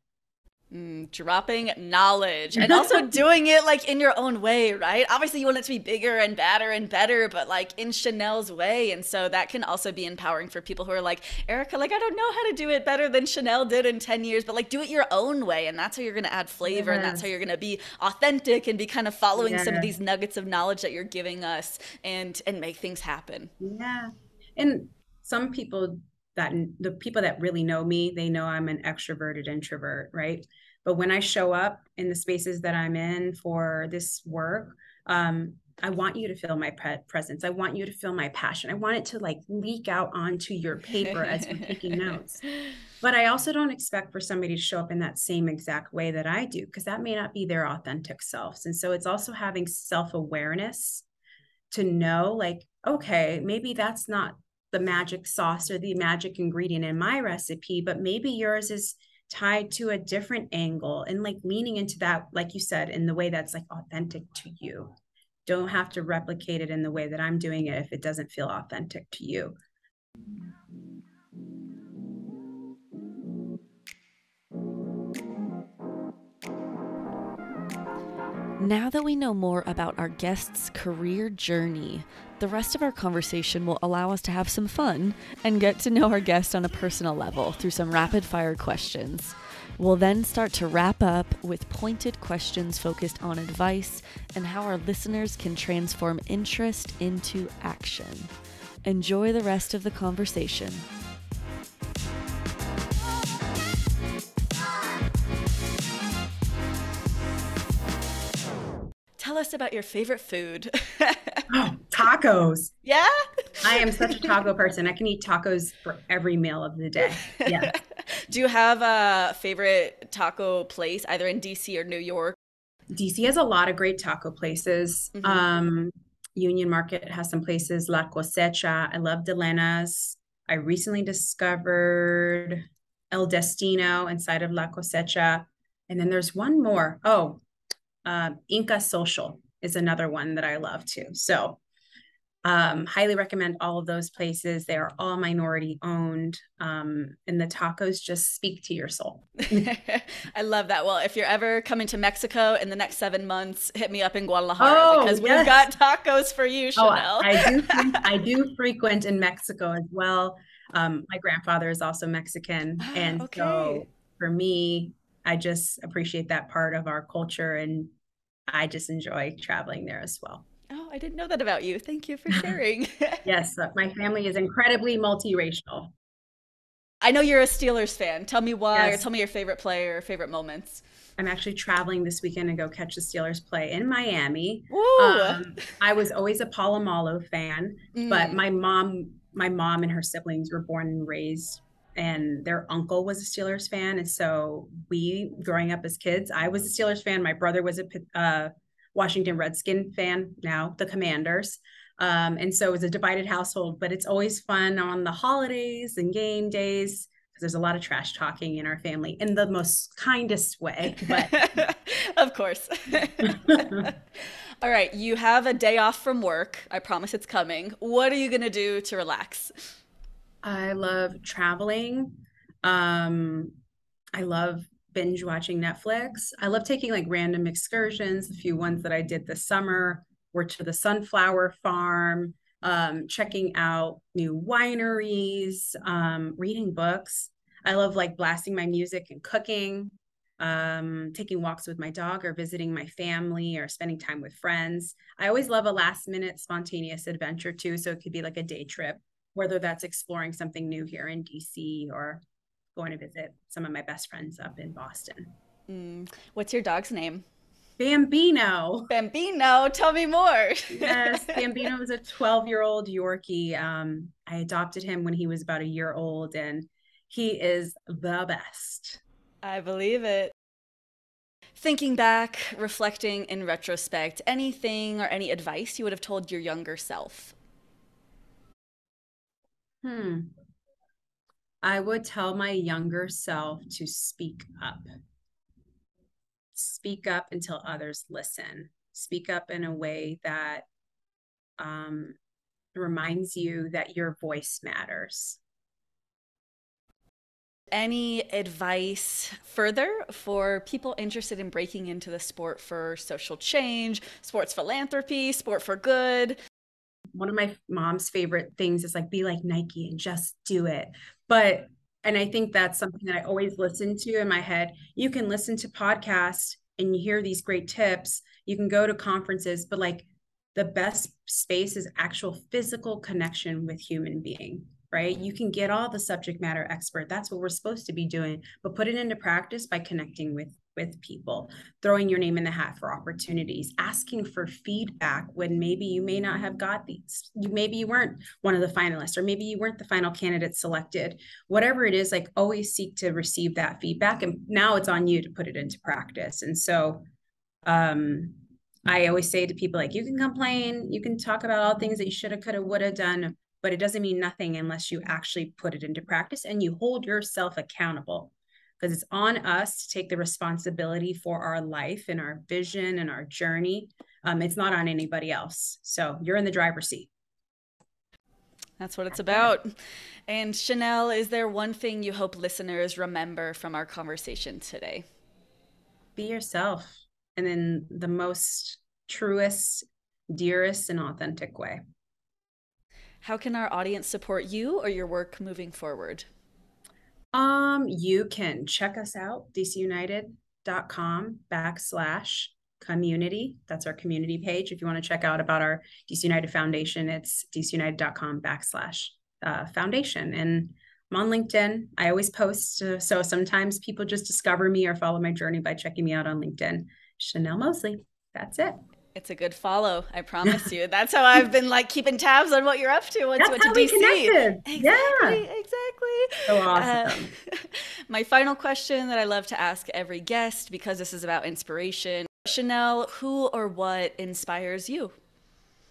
Mm, dropping knowledge and also doing it like in your own way, right? Obviously, you want it to be bigger and badder and better, but like in Shanell's way. And so that can also be empowering for people who are like, Erika, like, I don't know how to do it better than Shanell did in 10 years, but like do it your own way. And that's how you're going to add flavor yes. and that's how you're going to be authentic and be kind of following some of these nuggets of knowledge that you're giving us and and make things happen. Yeah. And some people that the people that really know me, they know I'm an extroverted introvert, right? But when I show up in the spaces that I'm in for this work, um, I want you to feel my pre- presence. I want you to feel my passion. I want it to like leak out onto your paper as you're taking notes. But I also don't expect for somebody to show up in that same exact way that I do, because that may not be their authentic selves. And so it's also having self awareness to know, like, okay, maybe that's not the magic sauce or the magic ingredient in my recipe, but maybe yours is tied to a different angle and like leaning into that, like you said, in the way that's like authentic to you. Don't have to replicate it in the way that I'm doing it if it doesn't feel authentic to you. Now that we know more about our guest's career journey, the rest of our conversation will allow us to have some fun and get to know our guest on a personal level through some rapid fire questions. We'll then start to wrap up with pointed questions focused on advice and how our listeners can transform interest into action. Enjoy the rest of the conversation. Us about your favorite food. oh, tacos. Yeah? I am such a taco person. I can eat tacos for every meal of the day. Yeah. Do you have a favorite taco place, either in DC or New York? DC has a lot of great taco places. Mm-hmm. Um, Union Market has some places, La Cosecha. I love Delena's. I recently discovered El Destino inside of La Cosecha. And then there's one more. Oh, uh, Inca Social is another one that I love too. So, um, highly recommend all of those places. They are all minority owned, um, and the tacos just speak to your soul. I love that. Well, if you're ever coming to Mexico in the next seven months, hit me up in Guadalajara oh, because yes. we've got tacos for you, Shanell. Oh, I do. I do frequent in Mexico as well. Um, my grandfather is also Mexican, ah, and okay. so for me, I just appreciate that part of our culture and I just enjoy traveling there as well. Oh, I didn't know that about you. Thank you for sharing. yes, my family is incredibly multiracial. I know you're a Steelers fan. Tell me why, yes. or tell me your favorite player or favorite moments. I'm actually traveling this weekend to go catch the Steelers play in Miami. Um, I was always a Polamalu fan, mm. but my mom, my mom and her siblings were born and raised and their uncle was a Steelers fan. And so we, growing up as kids, I was a Steelers fan. My brother was a uh, Washington Redskin fan, now the Commanders. Um, and so it was a divided household, but it's always fun on the holidays and game days because there's a lot of trash talking in our family in the most kindest way. But of course. All right, you have a day off from work. I promise it's coming. What are you going to do to relax? I love traveling. Um, I love binge watching Netflix. I love taking like random excursions. The few ones that I did this summer were to the sunflower farm, um, checking out new wineries, um, reading books. I love like blasting my music and cooking, um, taking walks with my dog or visiting my family or spending time with friends. I always love a last minute spontaneous adventure too. So it could be like a day trip whether that's exploring something new here in DC or going to visit some of my best friends up in Boston. Mm. What's your dog's name? Bambino. Bambino, tell me more. yes, Bambino is a 12 year old Yorkie. Um, I adopted him when he was about a year old, and he is the best. I believe it. Thinking back, reflecting in retrospect, anything or any advice you would have told your younger self? Hmm. I would tell my younger self to speak up. Speak up until others listen. Speak up in a way that um, reminds you that your voice matters. Any advice further for people interested in breaking into the sport for social change, sports philanthropy, sport for good? One of my mom's favorite things is like be like Nike and just do it. But and I think that's something that I always listen to in my head. You can listen to podcasts and you hear these great tips. You can go to conferences, but like the best space is actual physical connection with human being right? You can get all the subject matter expert. That's what we're supposed to be doing, but put it into practice by connecting with with people, throwing your name in the hat for opportunities, asking for feedback when maybe you may not have got these. You maybe you weren't one of the finalists or maybe you weren't the final candidate selected. Whatever it is, like always seek to receive that feedback and now it's on you to put it into practice. And so um I always say to people like you can complain, you can talk about all things that you should have, could have, would have done, but it doesn't mean nothing unless you actually put it into practice and you hold yourself accountable because it's on us to take the responsibility for our life and our vision and our journey. Um, it's not on anybody else. So you're in the driver's seat. That's what it's about. And Shanell, is there one thing you hope listeners remember from our conversation today? Be yourself and in the most truest, dearest, and authentic way. How can our audience support you or your work moving forward? Um, you can check us out, dcunited.com backslash community. That's our community page. If you want to check out about our DC United Foundation, it's dcunited.com backslash uh, foundation. And I'm on LinkedIn. I always post. Uh, so sometimes people just discover me or follow my journey by checking me out on LinkedIn. Shanell Mosley. That's it. It's a good follow. I promise you. That's how I've been like keeping tabs on what you're up to once That's you went to we DC. Connected. Exactly, yeah. exactly. So awesome. Uh, my final question that I love to ask every guest because this is about inspiration. Shanell, who or what inspires you?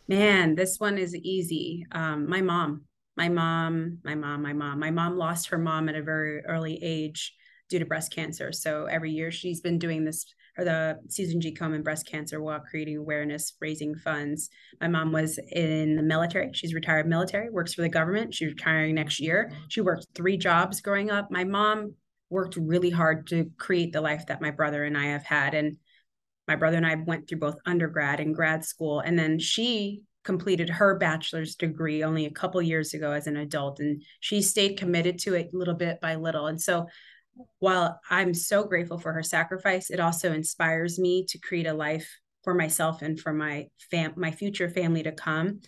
Man, this one is easy. Um, my mom. My mom, my mom, my mom. My mom lost her mom at a very early age due to breast cancer. So every year she's been doing this or the Susan G. Komen breast cancer Walk, creating awareness, raising funds. My mom was in the military. She's retired military, works for the government. She's retiring next year. She worked three jobs growing up. My mom worked really hard to create the life that my brother and I have had. And my brother and I went through both undergrad and grad school. And then she completed her bachelor's degree only a couple years ago as an adult and she stayed committed to it little bit by little and so while I'm so grateful for her sacrifice, it also inspires me to create a life for myself and for my fam my future family to come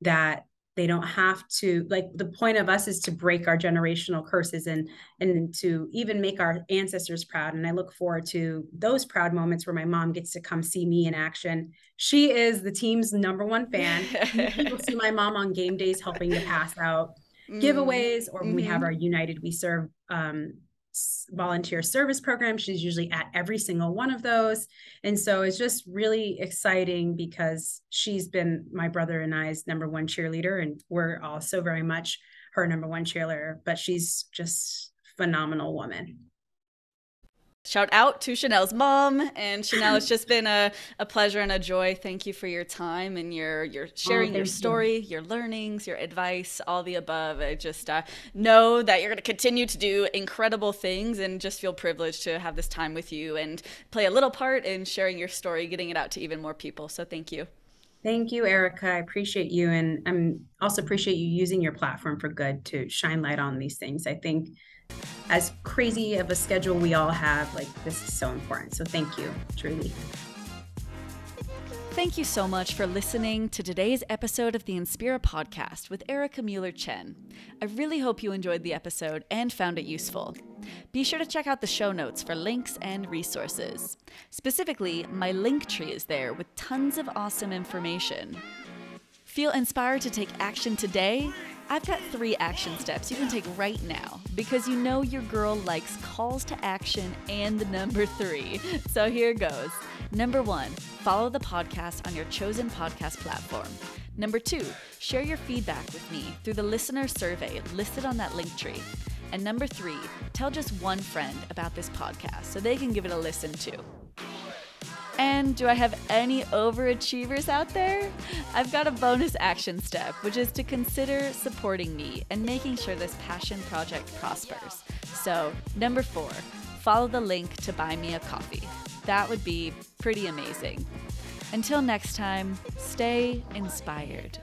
that they don't have to like the point of us is to break our generational curses and and to even make our ancestors proud and i look forward to those proud moments where my mom gets to come see me in action she is the team's number one fan you'll see my mom on game days helping to pass out mm. giveaways or when mm-hmm. we have mm-hmm. our united we serve um, volunteer service program. She's usually at every single one of those. And so it's just really exciting because she's been my brother and I's number one cheerleader, and we're also very much her number one cheerleader, but she's just phenomenal woman. Shout out to Shanell's mom and Shanell. It's just been a, a pleasure and a joy. Thank you for your time and your your oh, sharing oh, your story, you. your learnings, your advice, all the above. I just uh, know that you're going to continue to do incredible things and just feel privileged to have this time with you and play a little part in sharing your story, getting it out to even more people. So thank you. Thank you, Erika. I appreciate you, and I'm also appreciate you using your platform for good to shine light on these things. I think as crazy of a schedule we all have, like this is so important. So thank you, truly. Thank you so much for listening to today's episode of the Inspira podcast with Erika Mueller Chen. I really hope you enjoyed the episode and found it useful. Be sure to check out the show notes for links and resources. Specifically, my link tree is there with tons of awesome information. Feel inspired to take action today? I've got three action steps you can take right now because you know your girl likes calls to action and the number three. So here goes. Number one, follow the podcast on your chosen podcast platform. Number two, share your feedback with me through the listener survey listed on that link tree. And number three, tell just one friend about this podcast so they can give it a listen too. And do I have any overachievers out there? I've got a bonus action step, which is to consider supporting me and making sure this passion project prospers. So, number four, follow the link to buy me a coffee. That would be pretty amazing. Until next time, stay inspired.